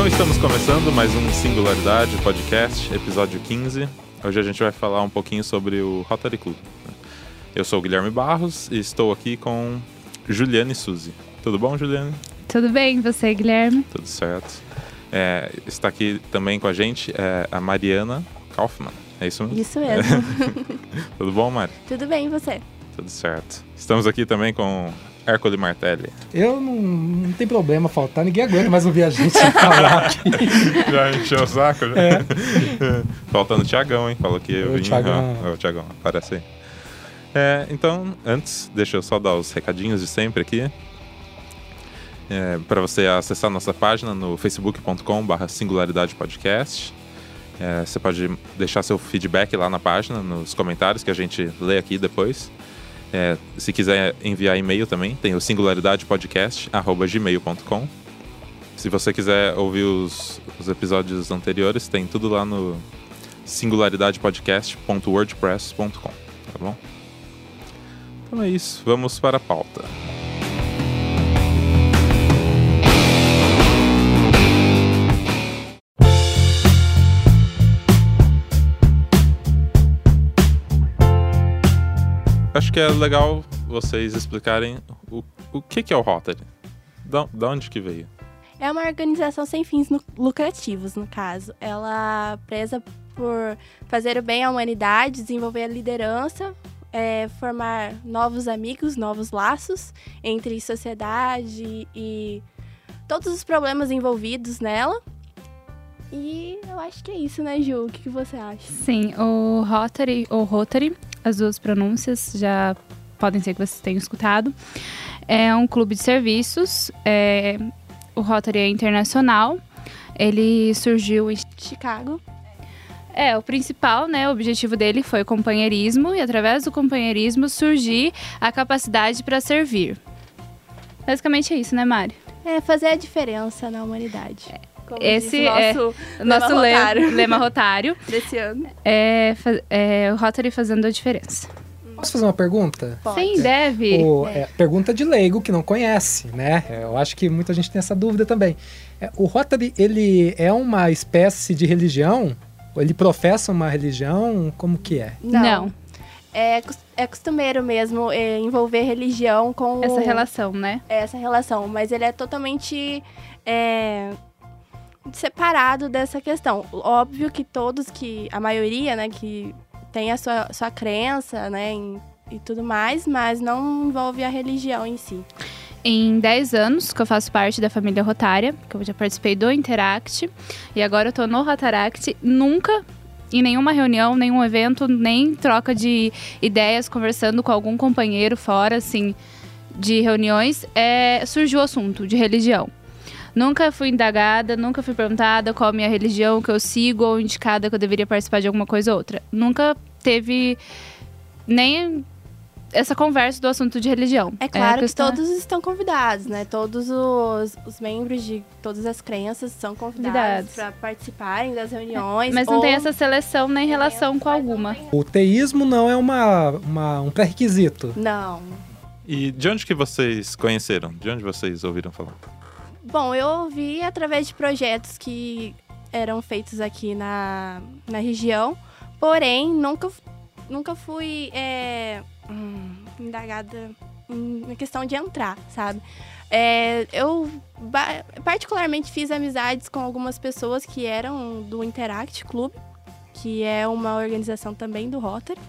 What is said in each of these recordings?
Então estamos começando mais um Singularidade Podcast, episódio 15. Hoje a gente vai falar um pouquinho sobre o Rotary Club. Eu sou o Guilherme Barros e estou aqui com Juliane Suzy. Tudo bom, Juliane? Tudo bem, você, Guilherme? Tudo certo. É, está aqui também com a gente é, a Mariana Kaufmann. É isso mesmo? Isso mesmo. Tudo bom, Mari? Tudo bem, e você? Tudo certo. Estamos aqui também com Hércules Martelli. Eu não, não tem problema faltar, ninguém aguenta mais ouvir a gente falar aqui. Já encheu o saco? Já? É. Faltando o Tiagão, hein? Falou que eu Ô, vim. Thiagão. Ah, Ô, Tiagão, aparece aí. É, então, antes, deixa eu só dar os recadinhos de sempre aqui. É, para você acessar nossa página no facebook.com/barra singularidade podcast. É, você pode deixar seu feedback lá na página, nos comentários, que a gente lê aqui depois. É, se quiser enviar e-mail também, tem o singularidadepodcast.gmail.com. Se você quiser ouvir os, os episódios anteriores, tem tudo lá no singularidadepodcast.wordpress.com, tá bom? Então é isso, vamos para a pauta. Acho que é legal vocês explicarem o, o que, que é o Rotary. Da, da onde que veio? É uma organização sem fins lucrativos, no caso. Ela preza por fazer o bem à humanidade, desenvolver a liderança, é, formar novos amigos, novos laços entre sociedade e todos os problemas envolvidos nela. E eu acho que é isso, né, Ju? O que, que você acha? Sim, o Rotary ou Rotary, as duas pronúncias já podem ser que vocês tenham escutado. É um clube de serviços. é, o Rotary é internacional. Ele surgiu em Chicago. É, o principal, né, o objetivo dele foi o companheirismo e através do companheirismo surgir a capacidade para servir. Basicamente é isso, né, Mari? É fazer a diferença na humanidade. Como Esse é nosso O Nosso lema rotário lema rotário desse ano. é, é o Rotary fazendo a diferença. Posso fazer uma pergunta? Pode. Sim, deve. O- é, pergunta de leigo que não conhece, né? Eu acho que muita gente tem essa dúvida também. É, o Rotary, ele é uma espécie de religião? Ele professa uma religião? Como que é? Não. É, cos- é costumeiro mesmo é, envolver religião com Essa relação, né? essa relação, mas ele é totalmente é, separado dessa questão. Óbvio que todos que a maioria, né, que tem a sua, sua crença, né, em- e tudo mais, mas não envolve a religião em si. Em 10 anos que eu faço parte da família Rotária, que eu já participei do Interact, e agora eu tô no Rotaract, nunca em nenhuma reunião, nenhum evento, nem troca de ideias, conversando com algum companheiro fora, assim, de reuniões, é, surgiu o assunto de religião. Nunca fui indagada, nunca fui perguntada qual a minha religião que eu sigo ou indicada que eu deveria participar de alguma coisa ou outra. Nunca teve nem essa conversa do assunto de religião. É claro que questão- todos estão convidados, né? Todos os, os membros de todas as crenças são convidados para participarem das reuniões. Mas não ou tem essa seleção nem relação com alguma. O teísmo não é uma, uma- um pré-requisito. Não. E de onde que vocês conheceram? De onde vocês ouviram falar? Bom, eu ouvi através de projetos que eram feitos aqui na, na região, porém, nunca, nunca fui é, hum, indagada na questão de entrar, sabe? É, eu particularmente fiz amizades com algumas pessoas que eram do Interact Club, que é uma organização também do Rotary.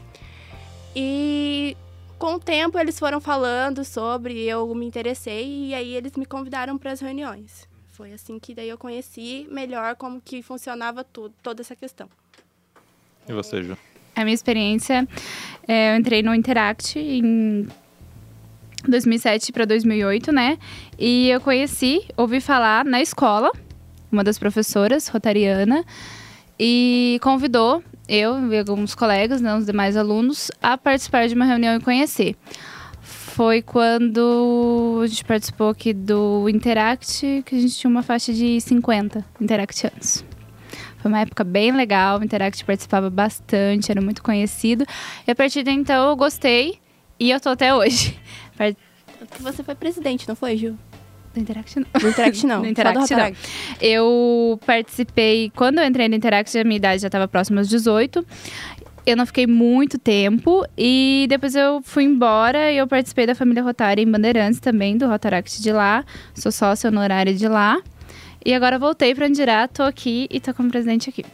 E com o tempo eles foram falando sobre, eu me interessei e aí eles me convidaram para as reuniões. Foi assim que daí eu conheci melhor como que funcionava tudo, toda essa questão. E você, Ju? A minha experiência, é, eu entrei no Interact em 2007 para 2008, né? E eu conheci, ouvi falar na escola, uma das professoras, Rotariana, e convidou eu e alguns colegas, né, os demais alunos, a participar de uma reunião e conhecer. Foi quando a gente participou aqui do Interact, que a gente tinha uma faixa de 50 interactianos. Foi uma época bem legal, o Interact participava bastante, era muito conhecido. E a partir de então eu gostei e eu tô até hoje. Você foi presidente, não foi, Ju? Do Interact não. Do Interact não. Do só Interact não. Rotaract. Eu participei, quando eu entrei no Interact, a minha idade já estava próxima aos 18. Eu não fiquei muito tempo e depois eu fui embora e eu participei da família Rotária em Bandeirantes também, do Rotaract de lá. Sou sócia honorária de lá. E agora voltei para Andirá, tô aqui e tô como presidente aqui.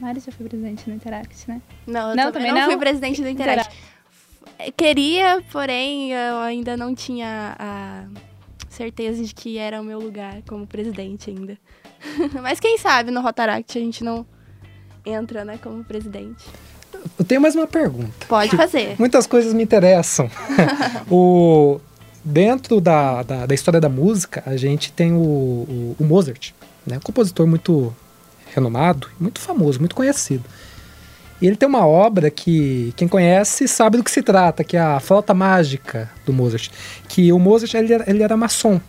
Mari já foi presidente no Interact, né? Não, eu Não, também não, não? fui presidente do Interact. Queria, porém, eu ainda não tinha a certeza de que era o meu lugar como presidente ainda. Mas quem sabe no Rotaract a gente não entra, né, como presidente. Eu tenho mais uma pergunta. Pode fazer. Muitas coisas me interessam. o, dentro da, da, da história da música, a gente tem o, o, o Mozart, né? um compositor muito renomado, muito famoso, muito conhecido. E ele tem uma obra que quem conhece sabe do que se trata, que é a Flauta Mágica do Mozart. Que o Mozart ele era, ele era maçom.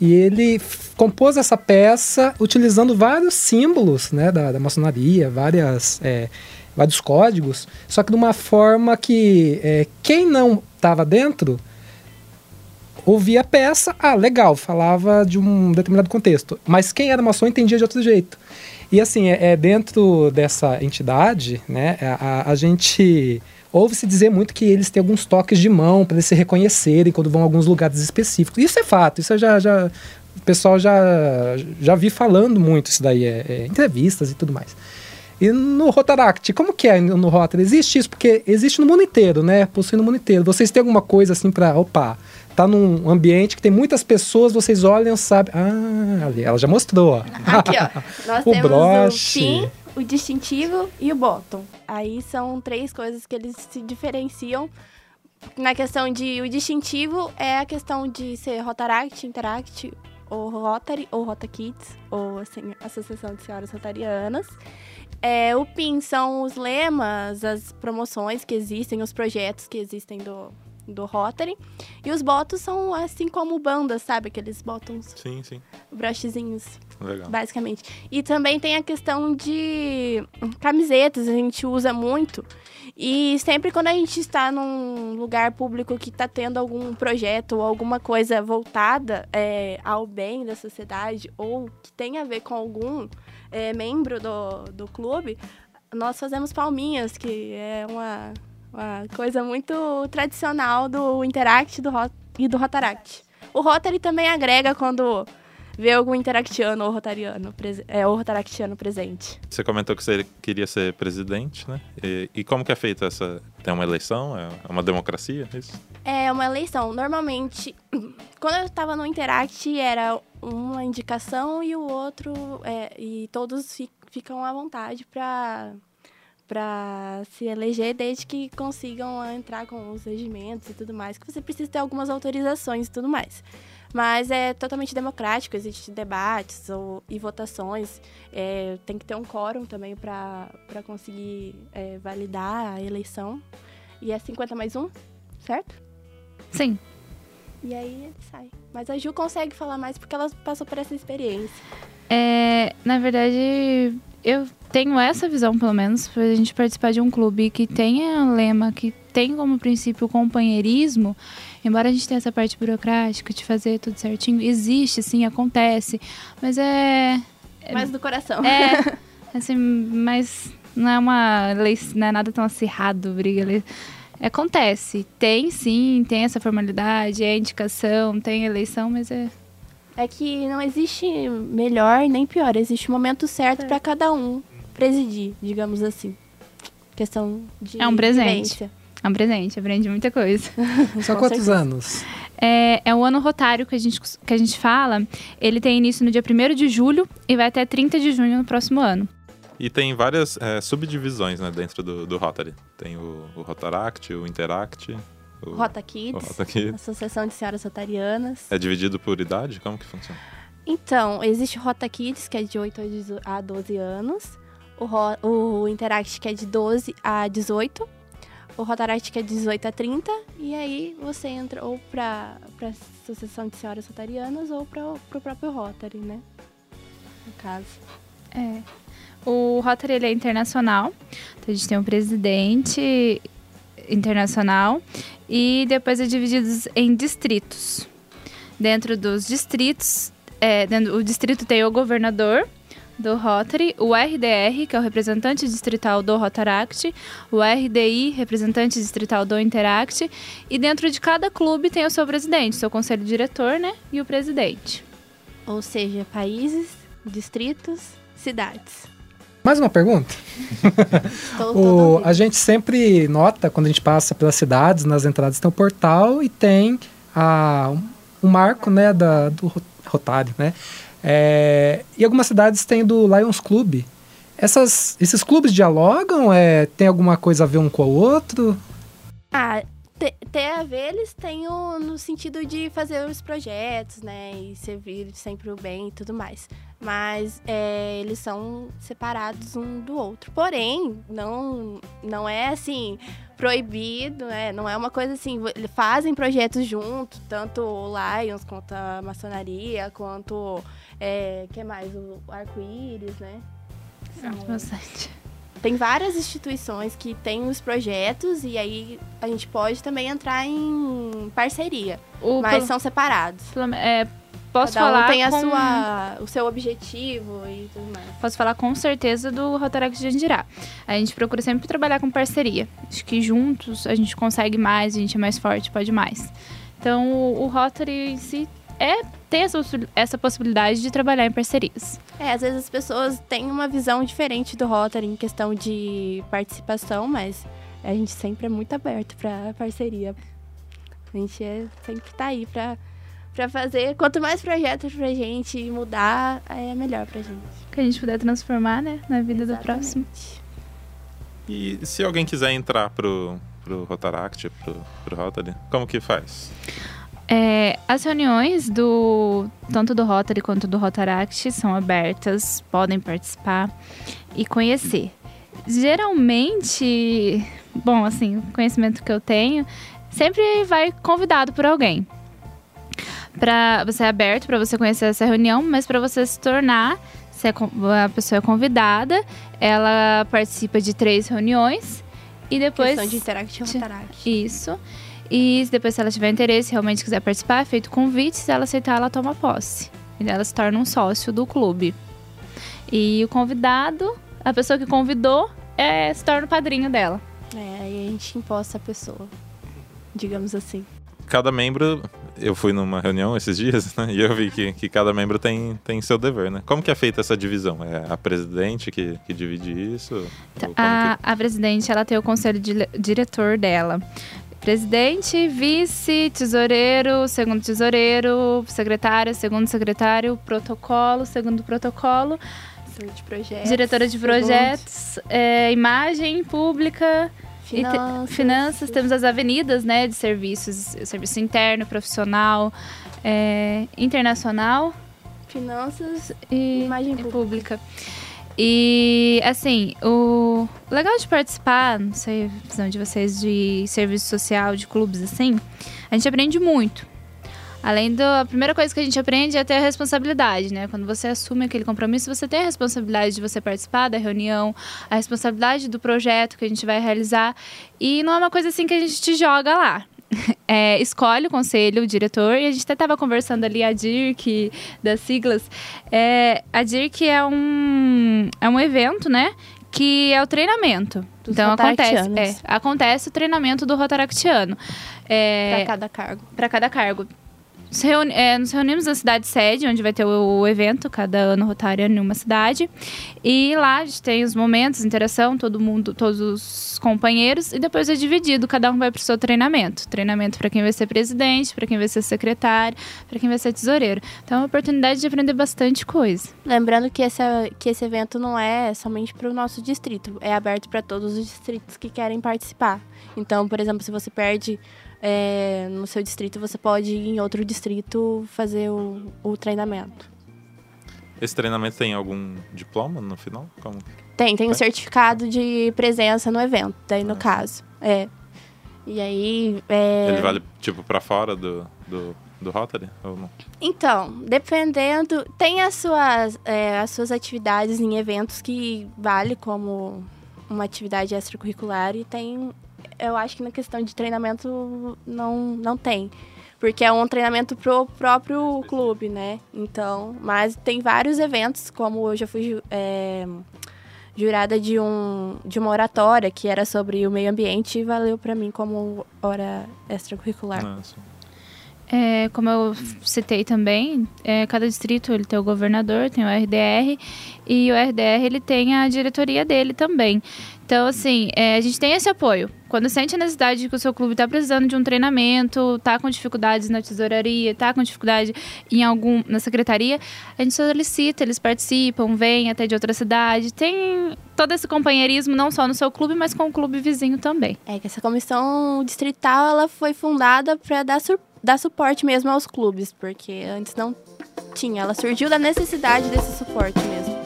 E ele compôs essa peça utilizando vários símbolos né, da, da maçonaria, várias, é, vários códigos, só que de uma forma que é, quem não estava dentro ouvia a peça, ah, legal, falava de um determinado contexto. Mas quem era maçom entendia de outro jeito. E assim, é, é dentro dessa entidade, né, a, a- gente ouve-se dizer muito que eles têm alguns toques de mão para eles se reconhecerem quando vão a alguns lugares específicos. Isso é fato, isso já, já o pessoal já, já vi falando muito isso daí, é, é, entrevistas e tudo mais. E no Rotaract, como que é no Rotary? Existe isso? Porque existe no mundo inteiro, né? Possui no mundo inteiro. Vocês têm alguma coisa assim pra, opa, tá num ambiente que tem muitas pessoas, vocês olham, sabem. Ah, ali, ela já mostrou, ó. Aqui, ó. Nós O temos broche. o pin, o distintivo e o bottom. Aí são três coisas que eles se diferenciam. Na questão de o distintivo é a questão de ser Rotaract, Interact, ou Rotary, ou Rota Kids, ou assim, Associação de Senhoras Rotarianas. É, o PIN são os lemas, as promoções que existem, os projetos que existem do, do Rotary. E os botos são assim como bandas, sabe? Aqueles bottoms, Sim, sim. brochezinhos Legal. basicamente. E também tem a questão de camisetas, a gente usa muito. E sempre quando a gente está num lugar público que está tendo algum projeto ou alguma coisa voltada é, ao bem da sociedade ou que tem a ver com algum é, membro do, do clube, nós fazemos palminhas, que é uma, uma coisa muito tradicional do Interact do Rot e do Rotaract. O Rotary também agrega quando vê algum interactiano ou rotariano, é, ou rotaractiano presente. Você comentou que você queria ser presidente, né? E, e como que é feita essa... Tem uma eleição? É uma democracia? é Isso? É uma eleição. Normalmente, quando eu estava no Interact, era uma indicação e o outro. é, e todos fi- ficam à vontade para para se eleger desde que consigam entrar com os regimentos e tudo mais, que você precisa ter algumas autorizações e tudo mais. Mas é totalmente democrático, existem debates ou, e votações. é, tem que ter um quórum também para conseguir é, validar a eleição. E é 50 mais um, certo? Sim. E aí sai. Mas a Ju consegue falar mais porque ela passou por essa experiência. É, na verdade, eu tenho essa visão, pelo menos, pra gente participar de um clube que tenha lema, que tem como princípio o companheirismo, embora a gente tenha essa parte burocrática de fazer tudo certinho, existe, sim, acontece, mas é. Mais do coração. É, assim, mas não é uma lei, não é nada tão acirrado, briga ali. Acontece, tem sim, tem essa formalidade, é indicação, tem eleição, mas é. É que não existe melhor nem pior. Existe o momento certo para cada um presidir, digamos assim. Questão de É um presente. vivência. É um presente, aprende muita coisa. Só quantos certeza. anos? É, é o ano rotário que a, gente, que a gente fala. Ele tem início no dia 1 de julho e vai até 30 de junho no próximo ano. E tem várias é, subdivisões, né, dentro do, do Rotary. Tem o, o Rotaract, o Interact, o, Rota o Kids, Rota Kids. Associação de Senhoras Rotarianas. É dividido por idade? Como que funciona? Então, existe o Rota Kids, que é de 8 a 18 a 12 anos. O, o Interact, que é de 12 a 18. O Rotaract, que é de 18 a 30. E aí você entra ou pra, pra Associação de Senhoras Rotarianas ou pra, pro próprio Rotary, né? No caso. É. O Rotary ele é internacional. Então a gente tem um presidente internacional e depois é dividido em distritos. Dentro dos distritos, é, dentro, o distrito tem o governador do Rotary, o RDR, que é o representante distrital do Rotaract, o RDI, representante distrital do Interact, e dentro de cada clube tem o seu presidente, seu conselho diretor, né, e o presidente. Ou seja, países, distritos, cidades. Mais uma pergunta? O, a gente sempre nota, quando a gente passa pelas cidades, nas entradas tem o portal e tem a, um marco né, da, do ro- Rotário, né? É, e algumas cidades têm do Lions Club. Essas, esses clubes dialogam? É, tem alguma coisa a ver um com o outro? Ah, ter a ver, eles têm o, no sentido de fazer os projetos, né? E servir sempre o bem e tudo mais. Mas é, eles são separados um do outro. Porém, não, não é assim proibido, né? Não é uma coisa assim. fazem projetos junto, tanto o Lions quanto a maçonaria, quanto. É, que mais? O arco-íris, né? São- Bastante. Tem várias instituições que têm os projetos e aí a gente pode também entrar em parceria, O, mas pelo- são separados. pelo- é, posso Cada falar um tem a com... sua, o seu objetivo e tudo mais. Posso falar com certeza do Rotaract de Andirá. A gente procura sempre trabalhar com parceria. Acho que juntos a gente consegue mais, a gente é mais forte, pode mais. Então, o, o Rotary em si é, tem essa, essa possibilidade de trabalhar em parcerias. É, às vezes as pessoas têm uma visão diferente do Rotary em questão de participação, mas a gente sempre é muito aberto para parceria. A gente é, sempre tá aí para para fazer. Quanto mais projetos pra gente mudar, é melhor pra gente. Que a gente puder transformar, né, na vida do próximo. Exatamente. E se alguém quiser entrar pro, pro Rotaract, pro, pro Rotary, como que faz? É, as reuniões do tanto do Rotary quanto do Rotaract são abertas, podem participar e conhecer. Geralmente, bom, assim, o conhecimento que eu tenho, sempre vai convidado por alguém. Para você é aberto para você conhecer essa reunião, mas para você se tornar, se é a pessoa é convidada, ela participa de três reuniões e depois Questão de Interact e Rotaract. isso. E se depois, se ela tiver interesse, realmente quiser participar, é feito convite. Se ela aceitar, ela toma posse. E ela se torna um sócio do clube. E o convidado, a pessoa que convidou, é, se torna o padrinho dela. É, aí a gente imposta a pessoa, digamos assim. Cada membro, eu fui numa reunião esses dias, né? E eu vi que, que cada membro tem, tem seu dever, né? Como que é feita essa divisão? É a presidente que, que divide isso? Como A, a presidente, ela tem o conselho de- diretor dela. Presidente, vice, tesoureiro, segundo tesoureiro, secretário, segundo secretário, protocolo, segundo protocolo, Diretora de projetos. diretora de projetos, é, imagem pública, e te- Finanças. finanças, temos as avenidas, né, de serviços, serviço interno, profissional, é, internacional Finanças. e Imagem e pública. E assim, o legal de participar, não sei a visão de vocês de serviço social, de clubes assim, a gente aprende muito. Além da primeira coisa que a gente aprende é ter a responsabilidade, né? Quando você assume aquele compromisso, você tem a responsabilidade de você participar da reunião, a responsabilidade do projeto que a gente vai realizar. E não é uma coisa assim que a gente te joga lá. É, escolhe o conselho, o diretor, e a gente até estava conversando ali, a DIRC, das siglas. É, a DIRC é um, é um evento, né? Que é o treinamento. Dos então acontece, é, acontece o treinamento do Rotaractiano. É, Pra cada cargo. para cada cargo. Reuni- é, nos reunimos na cidade sede, onde vai ter o, o evento, cada ano rotário em uma cidade. E lá a gente tem os momentos, interação, todo mundo, todos os companheiros, e depois é dividido, cada um vai para o seu treinamento. Treinamento para quem vai ser presidente, para quem vai ser secretário, para quem vai ser tesoureiro. Então é uma oportunidade de aprender bastante coisa. Lembrando que esse, que esse evento não é somente para o nosso distrito, é aberto para todos os distritos que querem participar. Então, por exemplo, se você perde é, no seu distrito, você pode ir em outro distrito fazer o, o treinamento. Esse treinamento tem algum diploma no final? Como? Tem, tem um É? certificado de presença no evento, daí no Ah. caso. É. E aí. é, Ele vale, tipo, pra fora do, do, do Rotary? Ou não? Então, dependendo, tem as suas, é, as suas atividades em eventos que vale como uma atividade extracurricular e tem, eu acho que na questão de treinamento não, não tem. porque é um treinamento pro próprio clube, né? Então, mas tem vários eventos, como eu já fui é, jurada de, um, de uma oratória que era sobre o meio ambiente e valeu para mim como hora extracurricular. Nossa. É, como eu citei também, é, cada distrito ele tem o governador, tem o RDR e o RDR ele tem a diretoria dele também. Então, assim, é, a gente tem esse apoio. Quando sente a necessidade de que o seu clube está precisando de um treinamento, está com dificuldades na tesouraria, está com dificuldade em algum na secretaria, a gente solicita, eles participam, vêm até de outra cidade. Tem todo esse companheirismo, não só no seu clube, mas com o clube vizinho também. É que essa comissão distrital ela foi fundada para dar, dar suporte mesmo aos clubes, porque antes não tinha. Ela surgiu da necessidade desse suporte mesmo.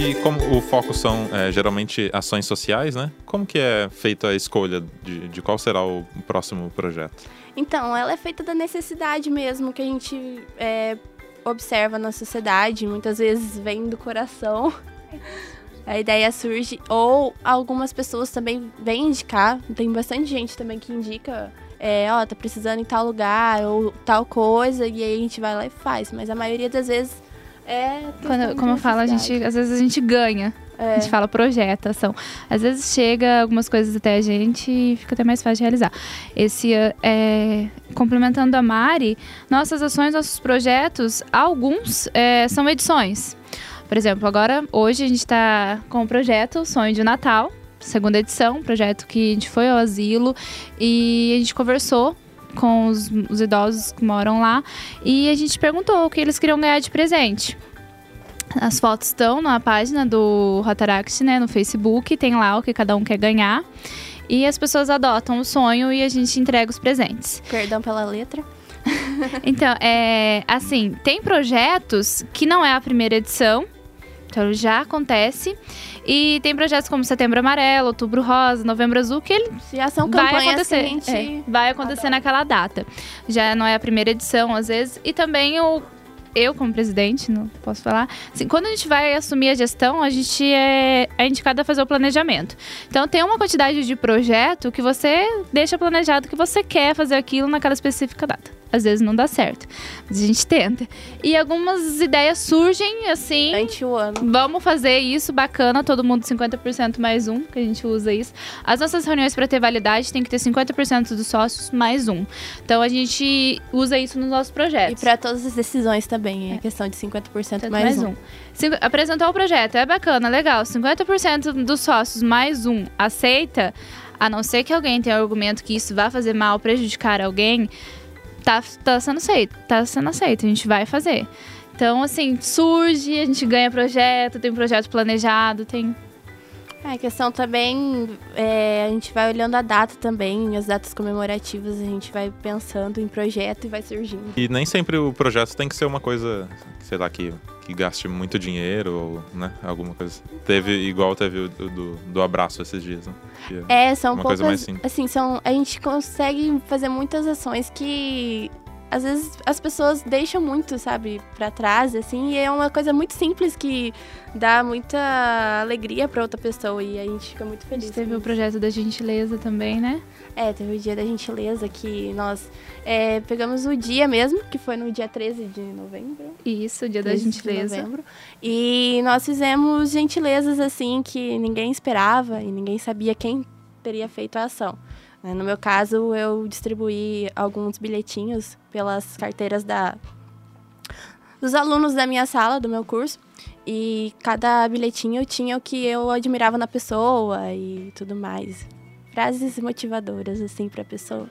E como o foco são é, geralmente ações sociais, né? Como que é feita a escolha de, de qual será o próximo projeto? Então, ela é feita da necessidade mesmo que a gente é, observa na sociedade. Muitas vezes vem do coração. A ideia surge, ou algumas pessoas também vêm indicar. Tem bastante gente também que indica é, ó, tá precisando em tal lugar ou tal coisa, e aí a gente vai lá e faz. Mas a maioria das vezes é. Quando, como eu falo, a gente, às vezes a gente ganha. É. A gente fala projeto, ação. Às vezes chega algumas coisas até a gente e fica até mais fácil de realizar. Esse, é, complementando a Mari, nossas ações, nossos projetos, alguns é, são edições. Por exemplo, agora, hoje a gente está com o projeto Sonho de Natal, segunda edição, projeto que a gente foi ao asilo e a gente conversou com os, os idosos que moram lá e a gente perguntou o que eles queriam ganhar de presente. As fotos estão na página do Rotaract, né, no Facebook, tem lá o que cada um quer ganhar. E as pessoas adotam o sonho e a gente entrega os presentes. Perdão pela letra. Então, é assim, tem projetos que não é a primeira edição, então já acontece. E tem projetos como Setembro Amarelo, Outubro Rosa, Novembro Azul, que ele Já são vai campanhas acontecer, que a gente... é, vai acontecer naquela data. Já não é a primeira edição, às vezes. E também o eu como presidente, não posso falar. Assim, quando a gente vai assumir a gestão, a gente é, é indicado a fazer o planejamento. Então tem uma quantidade de projeto que você deixa planejado que você quer fazer aquilo naquela específica data. Às vezes não dá certo, mas a gente tenta. E algumas ideias surgem assim. Durante o ano. Vamos fazer isso, bacana, todo mundo 50% mais um, que a gente usa isso. As nossas reuniões para ter validade tem que ter 50% dos sócios mais um. Então a gente usa isso nos nossos E projetos. para todas as decisões também, é questão de 50% Tanto mais, um. Cinco- Apresentou o projeto, é bacana, legal. 50% dos sócios mais um aceita, a não ser que alguém tenha argumento que isso vai fazer mal, prejudicar alguém, tá, tá sendo aceito. Tá sendo aceito, a gente vai fazer. Então, assim, surge, a gente ganha projeto, tem um projeto planejado, tem. É, a questão também, é, a gente vai olhando a data também, as datas comemorativas, a gente vai pensando em projeto e vai surgindo. E nem sempre o projeto tem que ser uma coisa, sei lá, que, que gaste muito dinheiro ou, né, alguma coisa. Teve, igual teve o do, do, abraço esses dias, né? Que É, são Uma poucas, coisa mais simples. assim, são, a gente consegue fazer muitas ações que às vezes as pessoas deixam muito, sabe, pra trás, assim, e é uma coisa muito simples que dá muita alegria pra outra pessoa e a gente fica muito A feliz. gente teve o projeto da gentileza também, né? É, teve o dia da gentileza que nós é, pegamos o dia mesmo, que foi no dia 13 de novembro. Isso, o dia da 13 de gentileza. novembro. E nós fizemos gentilezas assim que ninguém esperava e ninguém sabia quem teria feito a ação. Né? No meu caso, eu distribuí alguns bilhetinhos pelas carteiras da dos alunos da minha sala, do meu curso. E cada bilhetinho tinha o que eu admirava na pessoa e tudo mais. Frases motivadoras, assim, pra pessoa.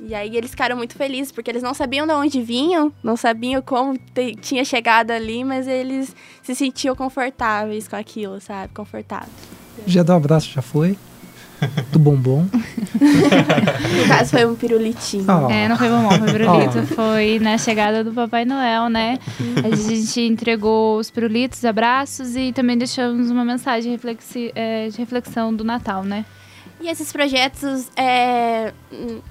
E aí eles ficaram muito felizes, porque eles não sabiam de onde vinham, não sabiam como tinha chegado ali, mas eles se sentiam confortáveis com aquilo, sabe? Confortáveis. Já dá um abraço, já foi. Do bombom. No caso, foi um pirulitinho. Ó, É, não foi bombom, foi pirulito. Foi na chegada do Papai Noel, né? A gente entregou os pirulitos, abraços e também deixamos uma mensagem reflexi- é, de reflexão do Natal, né? E esses projetos, é,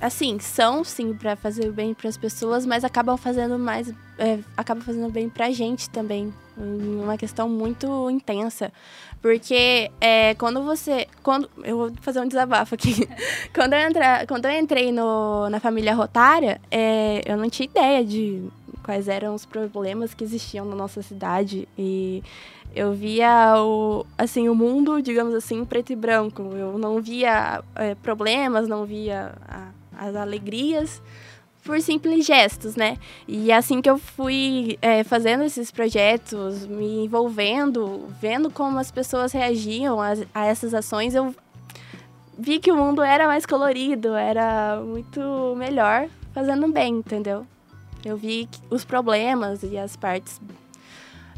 assim, são sim para fazer bem para as pessoas, mas acabam fazendo mais, é, acabam fazendo bem para gente também, uma questão muito intensa, porque é, quando você, quando eu vou fazer um desabafo aqui, quando eu entra, quando eu entrei no, na família rotária, é, eu não tinha ideia de quais eram os problemas que existiam na nossa cidade e eu via o, assim, o mundo, digamos assim, preto e branco. Eu não via é, problemas, não via a, as alegrias por simples gestos, né? E assim que eu fui é, fazendo esses projetos, me envolvendo, vendo como as pessoas reagiam a, a essas ações, eu vi que o mundo era mais colorido, era muito melhor fazendo bem, entendeu? Eu vi os problemas e as partes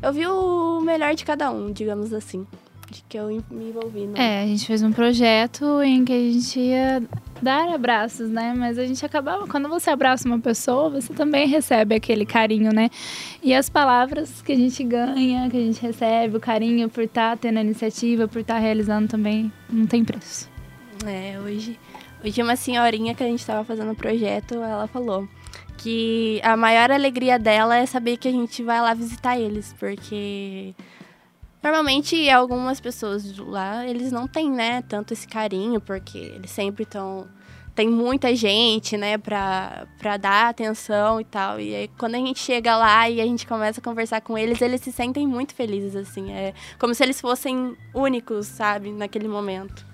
eu vi o melhor de cada um, digamos assim. De que eu me envolvi. No... É, a gente fez um projeto em que a gente ia dar abraços, né? Mas a gente acabava. Quando você abraça uma pessoa, você também recebe aquele carinho, né? E as palavras que a gente ganha, que a gente recebe, o carinho por estar tá tendo a iniciativa, por estar tá realizando também, não tem preço. É, hoje. Hoje uma senhorinha que a gente estava fazendo o projeto, ela falou que a maior alegria dela é saber que a gente vai lá visitar eles, porque normalmente algumas pessoas lá, eles não têm, né, tanto esse carinho, porque eles sempre estão tem muita gente, né, pra, pra dar atenção e tal. E aí, quando a gente chega lá e a gente começa a conversar com eles, eles se sentem muito felizes, assim. É como se eles fossem únicos, sabe, naquele momento.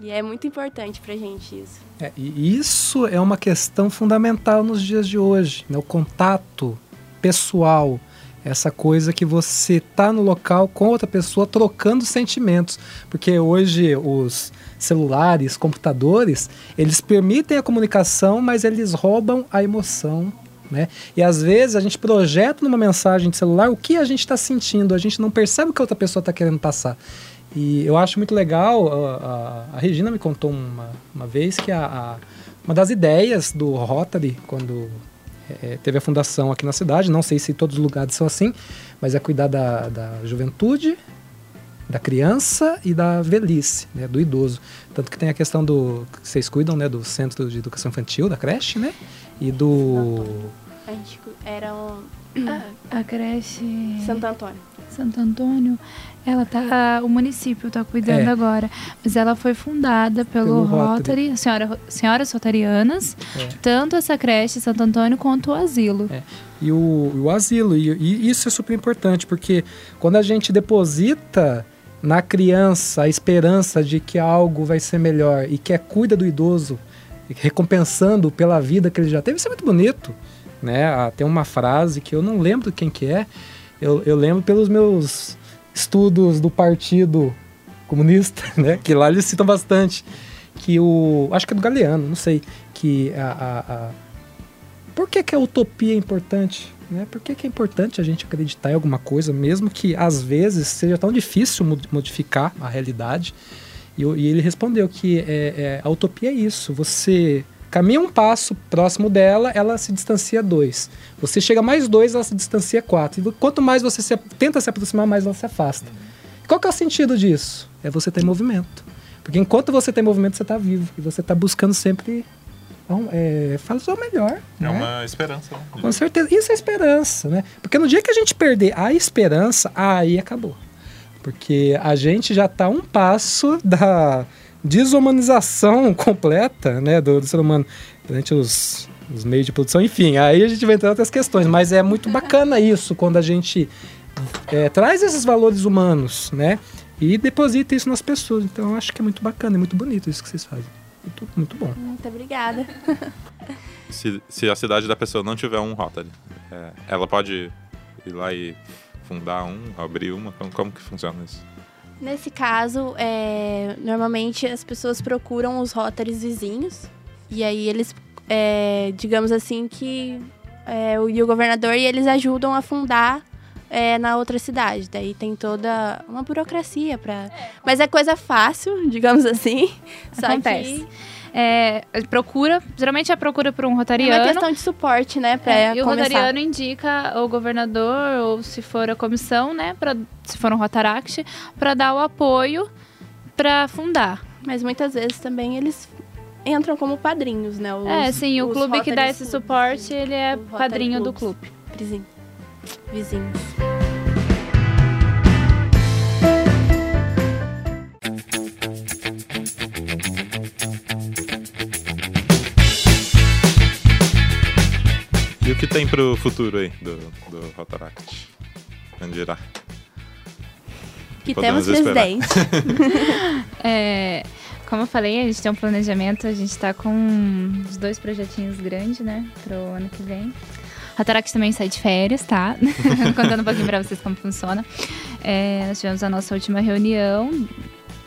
E é muito importante pra gente isso. É, e isso é uma questão fundamental nos dias de hoje, né? o contato pessoal, essa coisa que você tá no local com outra pessoa trocando sentimentos, porque hoje os celulares, computadores, eles permitem a comunicação, mas eles roubam a emoção. Né? E às vezes a gente projeta numa mensagem de celular o que a gente está sentindo, a gente não percebe o que a outra pessoa está querendo passar. E eu acho muito legal, a, a, a Regina me contou uma, uma vez que a, a, uma das ideias do Rotary, quando é, teve a fundação aqui na cidade, não sei se todos os lugares são assim, mas é cuidar da, da juventude, da criança e da velhice, né, do idoso. Tanto que tem a questão do que vocês cuidam, né, do centro de educação infantil, da creche, né, e do a gente era um... a, a creche Santo Antônio. Santo Antônio ela tá, o município está cuidando é. agora, mas ela foi fundada pelo, pelo Rotary, Rotary senhora, senhoras rotarianas, é. tanto essa creche Santo Antônio quanto o asilo. É. E o, o asilo, e, e isso é super importante, porque quando a gente deposita na criança a esperança de que algo vai ser melhor e que é cuida do idoso, recompensando pela vida que ele já teve, isso é muito bonito. Né? Ah, tem uma frase que eu não lembro quem que é, eu, eu lembro pelos meus estudos do Partido Comunista, né? Que lá eles citam bastante. Que o. Acho que é do Galeano, não sei. Que a. a, a por que, que a utopia é importante? Né? Por que, que é importante a gente acreditar em alguma coisa, mesmo que às vezes seja tão difícil modificar a realidade? E, e ele respondeu que é, é, a utopia é isso. Você caminha um passo próximo dela, ela se distancia dois. Você chega mais dois, ela se distancia quatro. E quanto mais você se, tenta se aproximar, mais ela se afasta. Qual que é o sentido disso? É você ter movimento. Porque enquanto você tem movimento, você está vivo. E você está buscando sempre é, fazer o melhor. É né? uma esperança. Né? Com certeza. Isso é esperança, né? Porque no dia que a gente perder a esperança, aí acabou. Porque a gente já está um passo da desumanização completa né, do, do ser humano durante os, os, meios de produção. Enfim, aí a gente vai entrar em outras questões, mas é muito bacana isso quando a gente é, traz esses valores humanos né, e deposita isso nas pessoas. Então eu acho que é muito bacana, é muito bonito isso que vocês fazem. Muito, muito bom. Muito obrigada. se, se a cidade da pessoa não tiver um Rotary, é, ela pode ir lá e fundar um, abrir uma? Como, como que funciona isso? Nesse caso, é, normalmente as pessoas procuram os Rotaries vizinhos e aí eles, é, digamos assim, que é, o, e o governador e eles ajudam a fundar é, na outra cidade. Daí tem toda uma burocracia para, mas é coisa fácil, digamos assim. Acontece. Só que é, procura, geralmente é procura por um rotariano. É uma questão de suporte, né, para é, E o rotariano indica o governador ou se for a comissão, né, para se for um rotaract, para dar o apoio para fundar. Mas muitas vezes também eles entram como padrinhos, né? Os, é, sim, o clube que dá esse suporte, sim. ele é padrinho do Clubs. clube. Vizinho- Vizinhos. E o que tem pro futuro aí do, do Rotaract? Onde irá? Que Podemos temos esperar. presidente. É, como eu falei, a gente tem um planejamento, a gente tá com uns dois projetinhos grandes, né, pro ano que vem. A Tarax também sai de férias, tá? Contando um pouquinho pra vocês como funciona. É, nós tivemos a nossa última reunião,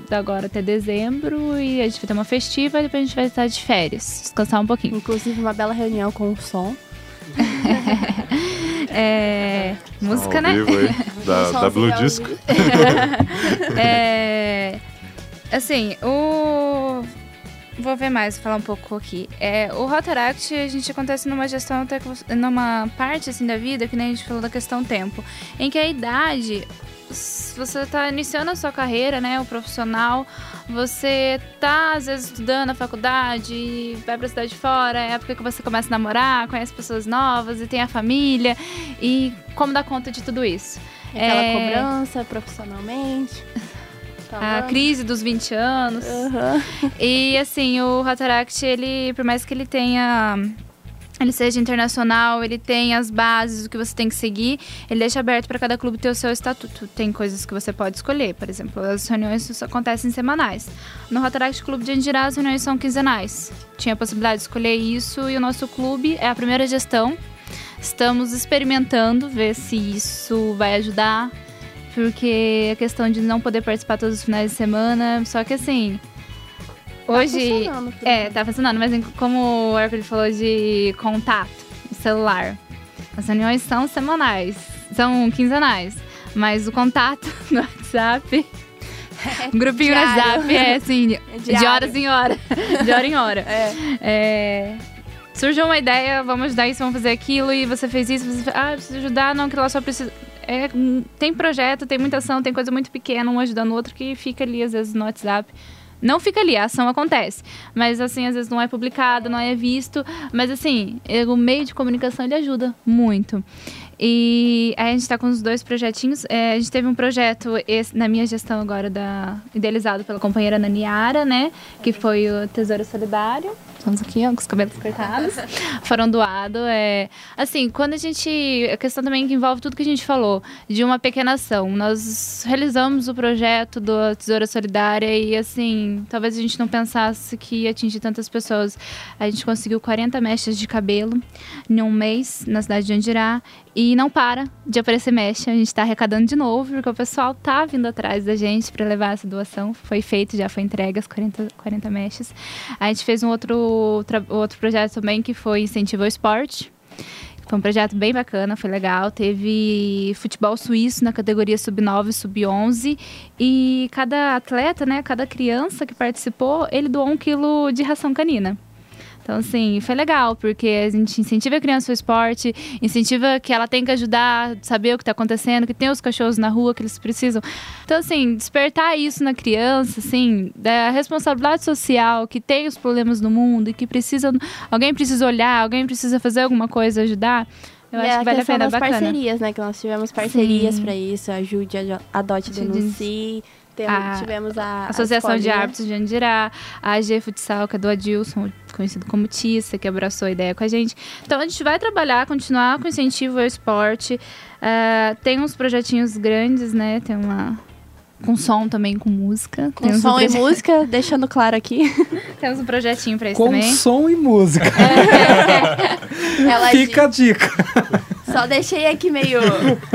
da agora até dezembro, e a gente vai ter uma festiva e depois a gente vai estar de férias, descansar um pouquinho. Inclusive uma bela reunião com o som. É, música, Ao né? aí, da, da Blue Disco. É, assim, o. Vou ver mais, vou falar um pouco aqui. É, o Rotaract, a gente acontece numa gestão, até que você- numa parte assim da vida, que nem a gente falou da questão tempo, em que a idade, você está iniciando a sua carreira, né, o profissional, você tá às vezes estudando na faculdade, vai pra cidade de fora, é a época que você começa a namorar, conhece pessoas novas e tem a família, e como dar conta de tudo isso? Aquela É. cobrança profissionalmente. Tá A crise dos 20 anos. Aham. E assim, o Rotaract, ele, por mais que ele tenha. Ele seja internacional, ele tem as bases, o que você tem que seguir, ele deixa aberto para cada clube ter o seu estatuto. Tem coisas que você pode escolher, por exemplo, as reuniões acontecem semanais. No Rotaract Clube de Andirá, as reuniões são quinzenais. Tinha a possibilidade de escolher isso e o nosso clube é a primeira gestão. Estamos experimentando, ver se isso vai ajudar, porque a questão de não poder participar todos os finais de semana, só que assim, hoje Tá funcionando, é, tá funcionando, mas como o Hércules falou de contato, celular, as reuniões são semanais, são quinzenais, mas o contato no WhatsApp, o grupinho no Diário. WhatsApp é assim, de diário. horas em hora, de hora em hora. É. É, surgiu uma ideia, vamos ajudar isso, vamos fazer aquilo, e você fez isso, você fez, ah, preciso ajudar, não, que lá só precisa. É, hum, tem projeto, tem muita ação, tem coisa muito pequena, um ajudando o outro que fica ali, às vezes, no WhatsApp. Não fica ali, a ação acontece. Mas, assim, às vezes não é publicado, não é visto. Mas, assim, é- o meio de comunicação, ele ajuda muito. E aí a gente está com os dois projetinhos. É, a gente teve um projeto esse, na minha gestão agora, da, idealizado pela companheira Naniara, né? Que foi o Tesouro Solidário. Estamos aqui, ó, com os cabelos cortados. Foram doados. É, assim, quando a gente. A questão também que envolve tudo que a gente falou, de uma pequena ação. Nós realizamos o projeto do Tesoura Solidária e, assim, talvez a gente não pensasse que ia atingir tantas pessoas. A gente conseguiu 40 mechas de cabelo em um mês na cidade de Andirá. E não para de aparecer mecha. A gente está arrecadando de novo, porque o pessoal tá vindo atrás da gente para levar essa doação. Foi feito, já foi entregue as 40, 40 mechas. A gente fez um outro, outro projeto também que foi Incentivo ao Esporte. Foi um projeto bem bacana, foi legal. Teve futebol suíço na categoria sub-9 e sub-11. E cada atleta, né, cada criança que participou, ele doou um quilo de ração canina. Então, assim, foi legal, porque a gente incentiva a criança ao esporte, incentiva que ela tem que ajudar, saber o que está acontecendo, que tem os cachorros na rua que eles precisam. Então, assim, despertar isso na criança, assim, da responsabilidade social, que tem os problemas no mundo e que precisa. Alguém precisa olhar, alguém precisa fazer alguma coisa, ajudar. Eu e acho que vale a pena, é das bacana. parcerias, né? Que nós tivemos parcerias pra isso. Ajude, adote, denuncie. Temos, A tivemos a, a Associação de escolinha. Árbitros de Andirá, a AG Futsal, que é do Adilson, conhecido como Tissa, que abraçou a ideia com a gente. Então a gente vai trabalhar, continuar com incentivo ao esporte. Ah, tem uns projetinhos grandes, né? Tem uma. Com som também, com música. Com temos som um e música, deixando claro aqui. Temos um projetinho pra isso Com também. som e música. Ela Fica a dica. Só deixei aqui meio,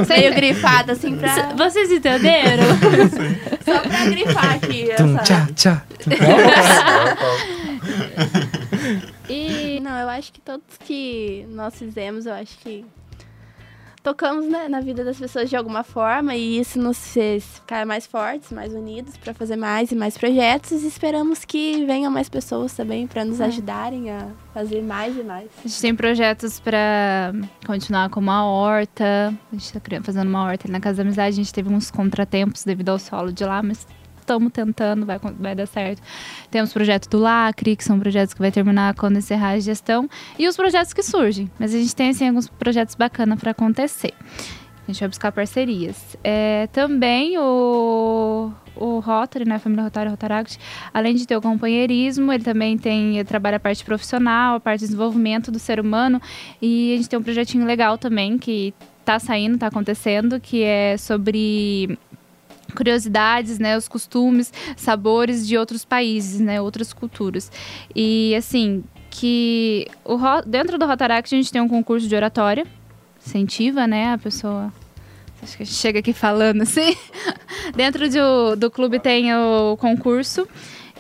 meio grifada, assim, pra, Vocês entenderam? só pra grifar aqui. Tum, Essa... tchá, tchá. e Não, eu acho que todos que nós fizemos, eu acho que tocamos né, na vida das pessoas de alguma forma e isso nos fez ficar mais fortes, mais unidos para fazer mais e mais projetos e esperamos que venham mais pessoas também para nos É. ajudarem a fazer mais e mais. a gente tem projetos pra continuar com uma horta. A gente tá criando- fazendo uma horta ali na Casa da Amizade. A gente teve uns contratempos devido ao solo de lá, mas estamos tentando, vai, vai dar certo. Temos o projeto do Lacre, que são projetos que vai terminar quando encerrar a gestão, e os projetos que surgem. Mas a gente tem assim, alguns projetos bacanas para acontecer. A gente vai buscar parcerias. É, também o, o Rotary, né, a família Rotary Rotaract, além de ter o companheirismo, ele também tem ele trabalha a parte profissional, a parte de desenvolvimento do ser humano. E a gente tem um projetinho legal também que está saindo, está acontecendo, que é sobre curiosidades, né, os costumes, sabores de outros países, né, outras culturas. E assim, que o, dentro do Rotaract a gente tem um concurso de oratória, incentiva, né, a pessoa acho que chega aqui falando assim. Dentro do, do clube tem o concurso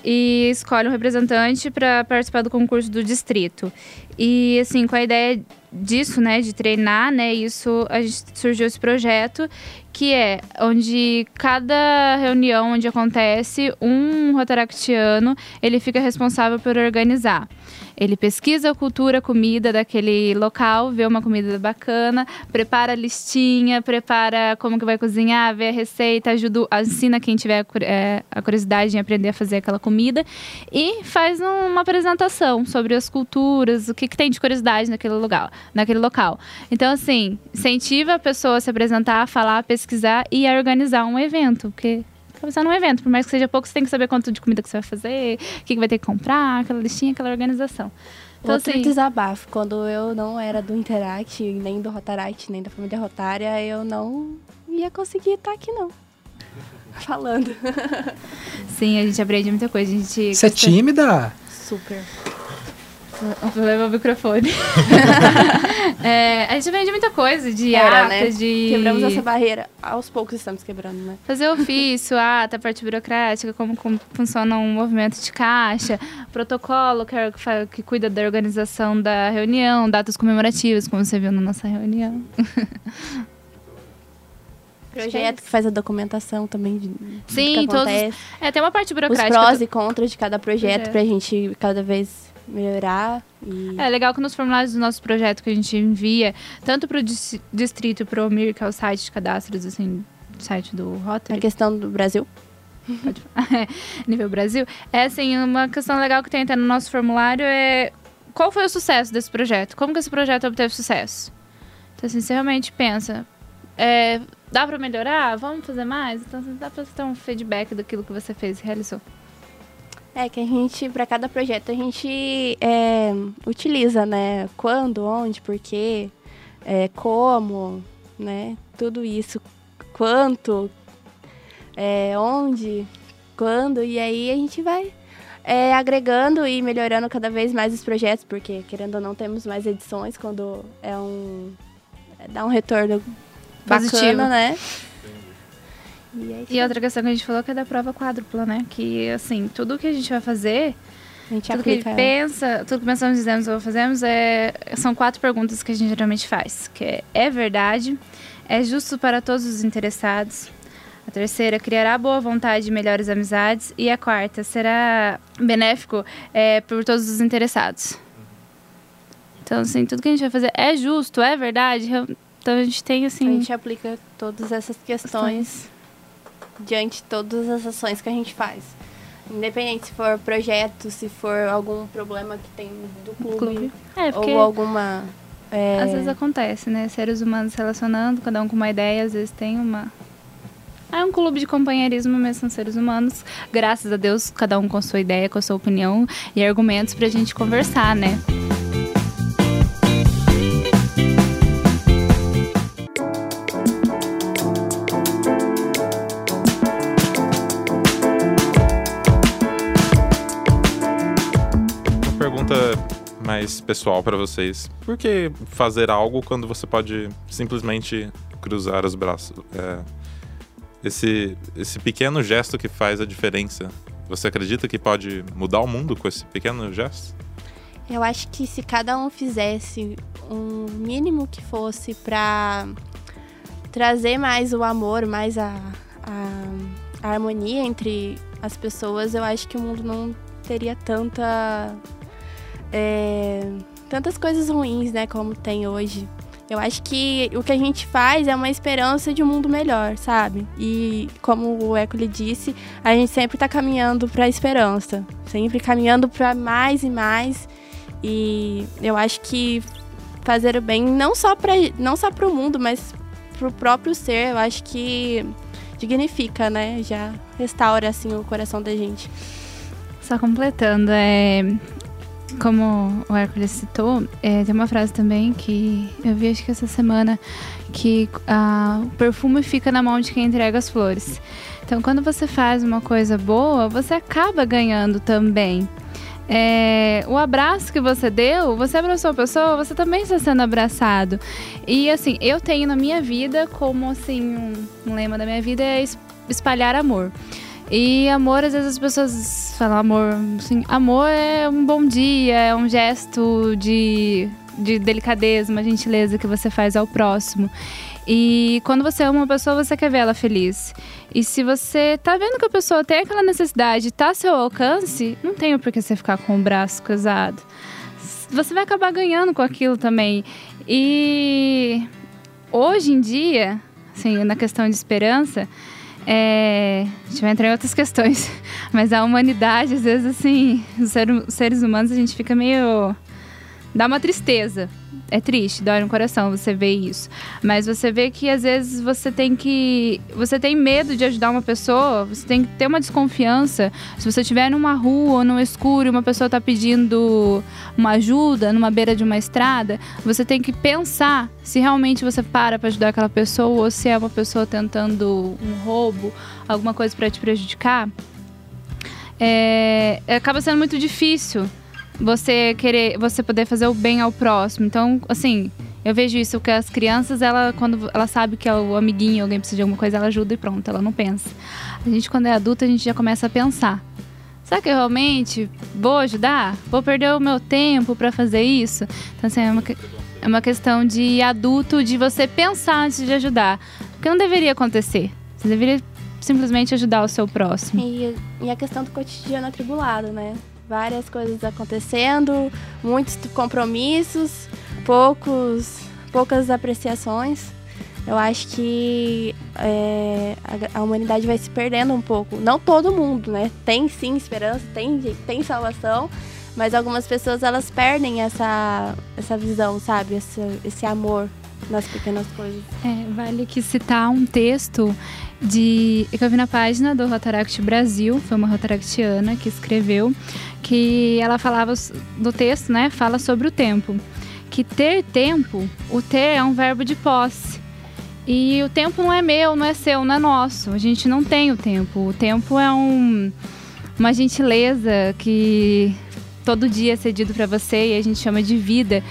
e escolhe um representante para participar do concurso do distrito. E assim, com a ideia disso, né, de treinar, né, isso a gente surgiu esse projeto que é onde cada reunião onde acontece um rotaractiano, ele fica responsável por organizar. Ele pesquisa a cultura, a comida daquele local, vê uma comida bacana, prepara a listinha, prepara como que vai cozinhar, vê a receita, ajuda, ensina quem tiver é, a curiosidade em aprender a fazer aquela comida e faz uma apresentação sobre as culturas, o que, que tem de curiosidade naquele lugar, naquele local. Então, assim, incentiva a pessoa a se apresentar, a falar, a pesquisar e a organizar um evento, porque começar num evento. Por mais que seja pouco, você tem que saber quanto de comida que você vai fazer, o que, que vai ter que comprar, aquela listinha, aquela organização. Então, Outro assim, desabafo. Quando eu não era do Interact, nem do Rotaract, nem da família Rotária, eu não ia conseguir estar aqui, não. Falando. Sim, a gente aprende muita coisa. A gente Você é tímida? Super. Vou levar o microfone. é, a gente aprende muita coisa de Era, ata, né? de. Quebramos essa barreira. Aos poucos estamos quebrando, né? Fazer ofício, ata, parte burocrática, como, como funciona um movimento de caixa, protocolo, que, é, que, que cuida da organização da reunião, datas comemorativas, como você viu na nossa reunião. Projeto que faz a documentação também de Sim, todos. É, tem uma parte burocrática. Os prós e contras de cada projeto, projeto. pra gente cada vez melhorar. E... É legal que nos formulários do nosso projeto que a gente envia, tanto para o distrito, para o MIR, que é o site de cadastros, assim, site do Rotary. A questão do Brasil. Pode falar. Nível Brasil. É assim, uma questão legal que tem até no nosso formulário é qual foi o sucesso desse projeto? Como que esse projeto obteve sucesso? Então, assim, você realmente pensa, é, dá para melhorar? Vamos fazer mais? Então, dá para ter um feedback daquilo que você fez e realizou. É que a gente, para cada projeto, a gente é, utiliza, né? Quando, onde, porquê, é, como, né? Tudo isso. Quanto, é, onde, quando, e aí a gente vai é, agregando e melhorando cada vez mais os projetos, porque querendo ou não temos mais edições quando é um. É, dá um retorno Positivo. bacana, né? E, e outra questão que a gente falou que é da prova quádrupla, né? Que, assim, tudo que a gente vai fazer, a gente tudo que a gente pensa, tudo que pensamos, dizemos ou fazemos, é, são quatro perguntas que a gente geralmente faz. Que é, é verdade? É justo para todos os interessados? A terceira, criará boa vontade e melhores amizades. E a quarta, será benéfico é, por todos os interessados. Então, assim, tudo que a gente vai fazer é justo, é verdade. Então, a gente tem, assim... A gente aplica todas essas questões diante de todas as ações que a gente faz. Independente se for projeto, se for algum problema que tem do clube, clube. É, ou alguma. É... Às vezes acontece, né? Seres humanos relacionando, cada um com uma ideia, às vezes tem uma. É um clube de companheirismo, mesmo são seres humanos. Graças a Deus, cada um com sua ideia, com a sua opinião e argumentos pra gente conversar, né? Pessoal para vocês. Por que fazer algo quando você pode simplesmente cruzar os braços? É, esse, esse pequeno gesto que faz a diferença. Você acredita que pode mudar o mundo com esse pequeno gesto? Eu acho que se cada um fizesse um mínimo que fosse para trazer mais o amor, mais a, a, a harmonia entre as pessoas, eu acho que o mundo não teria tanta é, tantas coisas ruins, né, como tem hoje. Eu acho que o que a gente faz é uma esperança de um mundo melhor, sabe? E como o Eco lhe disse, a gente sempre está caminhando para a esperança, sempre caminhando para mais e mais. E eu acho que fazer o bem não só para não só para o mundo, mas para o próprio ser, eu acho que dignifica, né? Já restaura assim o coração da gente. Só completando, é como o Hércules citou, é, tem uma frase também que eu vi acho que essa semana que ah, o perfume fica na mão de quem entrega as flores. Então, quando você faz uma coisa boa, você acaba ganhando também. É, o abraço que você deu, você abraçou a pessoa, você também está sendo abraçado. E assim, eu tenho na minha vida como assim um, um lema da minha vida é espalhar amor. E amor, às vezes as pessoas falam amor, assim, amor é um bom dia, é um gesto de, de delicadeza, uma gentileza que você faz ao próximo. E quando você ama uma pessoa, você quer ver ela feliz. E se você tá vendo que a pessoa tem aquela necessidade, tá ao seu alcance, não tem por que você ficar com o braço cruzado. Você vai acabar ganhando com aquilo também. E hoje em dia, assim, na questão de esperança, é, a gente vai entrar em outras questões, mas a humanidade, às vezes, assim, os seres humanos, a gente fica meio. Dá uma tristeza é triste, dói no coração você ver isso. Mas você vê que às vezes você tem que. Você tem medo de ajudar uma pessoa, você tem que ter uma desconfiança. Se você estiver numa rua ou no escuro e uma pessoa está pedindo uma ajuda numa beira de uma estrada, você tem que pensar se realmente você para para ajudar aquela pessoa ou se é uma pessoa tentando um roubo, alguma coisa para te prejudicar. É, acaba sendo muito difícil você querer, você poder fazer o bem ao próximo. Então, assim, eu vejo isso que as crianças, ela quando ela sabe que é o amiguinho, alguém precisa de alguma coisa, ela ajuda e pronto, ela não pensa. A gente quando é adulta, a gente já começa a pensar. Será que eu realmente vou ajudar? Vou perder o meu tempo para fazer isso? Então, assim, é uma, é uma questão de adulto, de você pensar antes de ajudar. Porque não deveria acontecer. Você deveria simplesmente ajudar o seu próximo. E, e a questão do cotidiano atribulado, né? Várias coisas acontecendo, muitos compromissos, poucos, poucas apreciações. Eu acho que é, a, humanidade vai se perdendo um pouco. Não todo mundo, né? Tem sim esperança, tem, tem salvação, mas algumas pessoas elas perdem essa, essa visão, sabe? Esse, esse amor nas pequenas coisas. É, vale que citar um texto de que eu vi na página do Rotaract Brasil, foi uma rotaractiana que escreveu, que ela falava do texto, né? Fala sobre o tempo. Que ter tempo, o ter é um verbo de posse. E o tempo não é meu, não é seu, não é nosso. A gente não tem o tempo. O tempo é um, uma gentileza que todo dia é cedido para você e a gente chama de vida.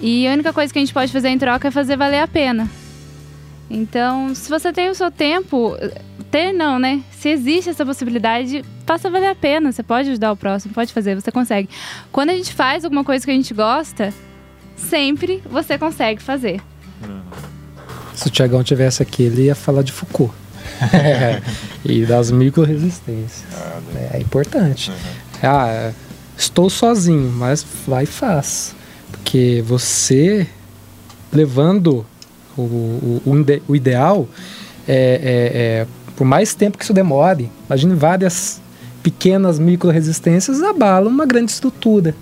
E a única coisa que a gente pode fazer em troca é fazer valer a pena. Então, se você tem o seu tempo, ter não, né? Se existe essa possibilidade, faça valer a pena. Você pode ajudar o próximo, pode fazer, você consegue. Quando a gente faz alguma coisa que a gente gosta, sempre você consegue fazer. Se o Tiagão tivesse aqui, ele ia falar de Foucault. e das micro-resistências. Ah, é, importante. Uhum. Ah, estou sozinho, mas vai e faz. Porque você levando o, o, o ideal, é, é, é, por mais tempo que isso demore, imagine várias pequenas micro-resistências abalam uma grande estrutura.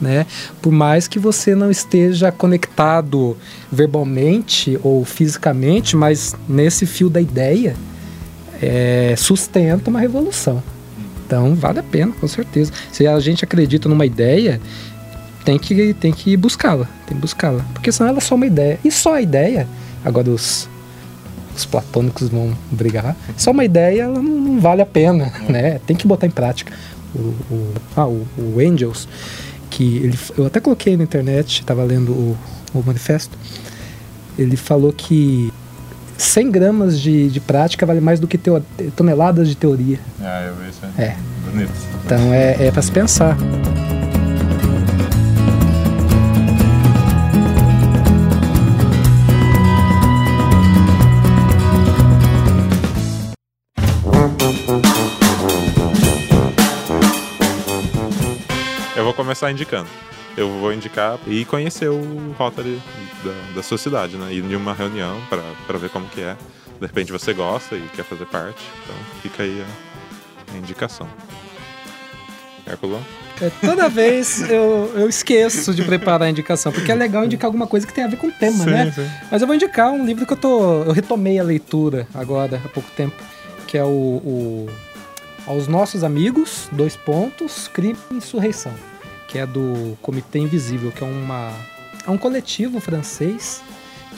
Né? Por mais que você não esteja conectado verbalmente ou fisicamente, mas nesse fio da ideia, é, sustenta uma revolução. Então vale a pena, com certeza. Se a gente acredita numa ideia, tem que, tem que buscá-la, tem que buscá-la. Porque senão ela é só uma ideia. E só a ideia, agora os, os platônicos vão brigar, só uma ideia ela não, não vale a pena, né? Tem que botar em prática. O, o, ah, o, o Angels, que ele, eu até coloquei na internet, estava lendo o, o manifesto, ele falou que 100 gramas de, de prática vale mais do que teo, toneladas de teoria. Ah, eu vi isso. É. Bonito. Então é, é para se pensar. Começar indicando. eu vou indicar e conhecer o Rotary da, da sua cidade, né? Ir em uma reunião para ver como que é. De repente você gosta e quer fazer parte. Então fica aí a, a indicação. Hérculo? É, toda vez eu, eu esqueço de preparar a indicação, porque é legal indicar alguma coisa que tem a ver com o tema, Sim, né? sim. Mas eu vou indicar um livro que eu tô. Eu retomei a leitura agora, há pouco tempo, que é o, o Aos Nossos Amigos, dois pontos, Crime e Insurreição, que é do Comitê Invisível, que é uma. É um coletivo francês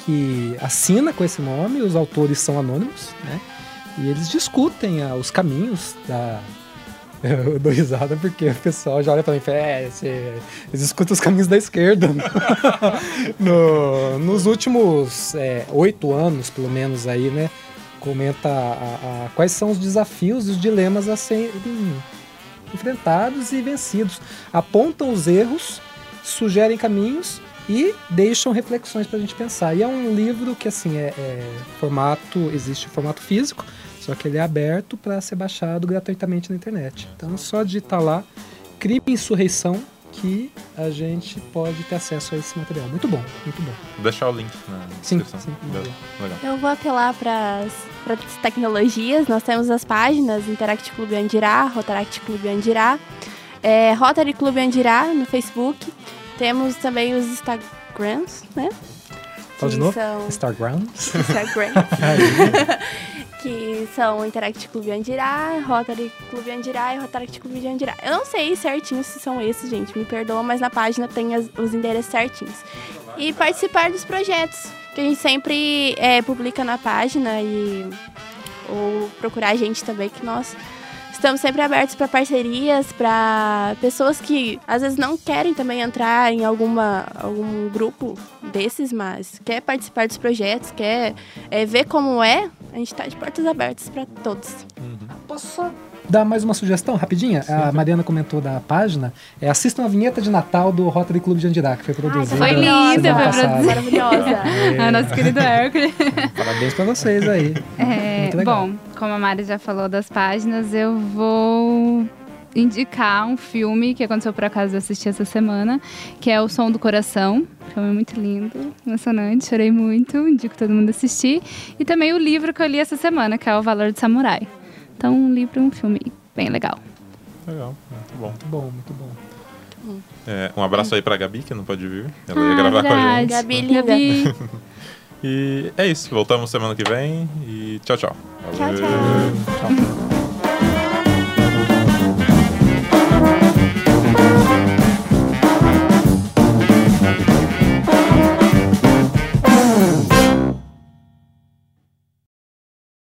que assina com esse nome, os autores são anônimos, né? E eles discutem ah, os caminhos da, eu dou risada porque o pessoal já olha pra mim e fala, é, você- eles escutam os caminhos da esquerda. No- nos últimos é, oito anos, pelo menos aí, né? Comenta a- a- quais são os desafios e os dilemas a serem enfrentados e vencidos. Apontam os erros, sugerem caminhos e deixam reflexões pra gente pensar. E é um livro que, assim, é, é formato, existe formato físico, só que ele é aberto para ser baixado gratuitamente na internet. Então, é só digitar lá Crime e Insurreição que a gente pode ter acesso a esse material. Muito bom, muito bom. Vou deixar o link na Sim, descrição. sim. Legal. Eu vou apelar para as tecnologias. Nós temos as páginas Interact Clube Andirá, Rotaract Clube Andirá, é, Rotary Clube Andirá no Facebook. Temos também os Instagrams, né? Fala de novo? São Instagram. Instagram. que são Interact Clube Andirá, Rotary Clube Andirá e Rotaract Clube de Andirá. Eu não sei certinho se são esses, gente, me perdoa, mas na página tem as- os endereços certinhos. E participar dos projetos, que a gente sempre é, publica na página e ou procurar a gente também, que nós estamos sempre abertos para parcerias, para pessoas que às vezes não querem também entrar em alguma, algum grupo desses, mas quer participar dos projetos, quer é, ver como é, a gente está de portas abertas para todos. Posso dar mais uma sugestão rapidinha? A Mariana comentou da página. É, assistam a vinheta de Natal do Rotary Clube de Andirá, que foi produzida. foi linda, foi produzida. Maravilhosa. Ah, nosso querido Hércules. Parabéns pra vocês aí. É, Muito legal. bom, como a Mari já falou das páginas, eu vou indicar um filme que aconteceu por acaso eu assisti essa semana, que é O Som do Coração. Filme muito lindo, emocionante, chorei muito, indico todo mundo assistir. E também o livro que eu li essa semana, que é O Valor do Samurai. Então, um livro e um filme bem legal. Legal, muito bom. Muito bom, muito bom. É, um abraço aí pra Gabi, que não pode vir. Ela ia Ah, gravar com a verdade. gente. Gabi, linda. Gabi, E é isso. Voltamos semana que vem. E tchau, tchau. Tchau, tchau. Tchau.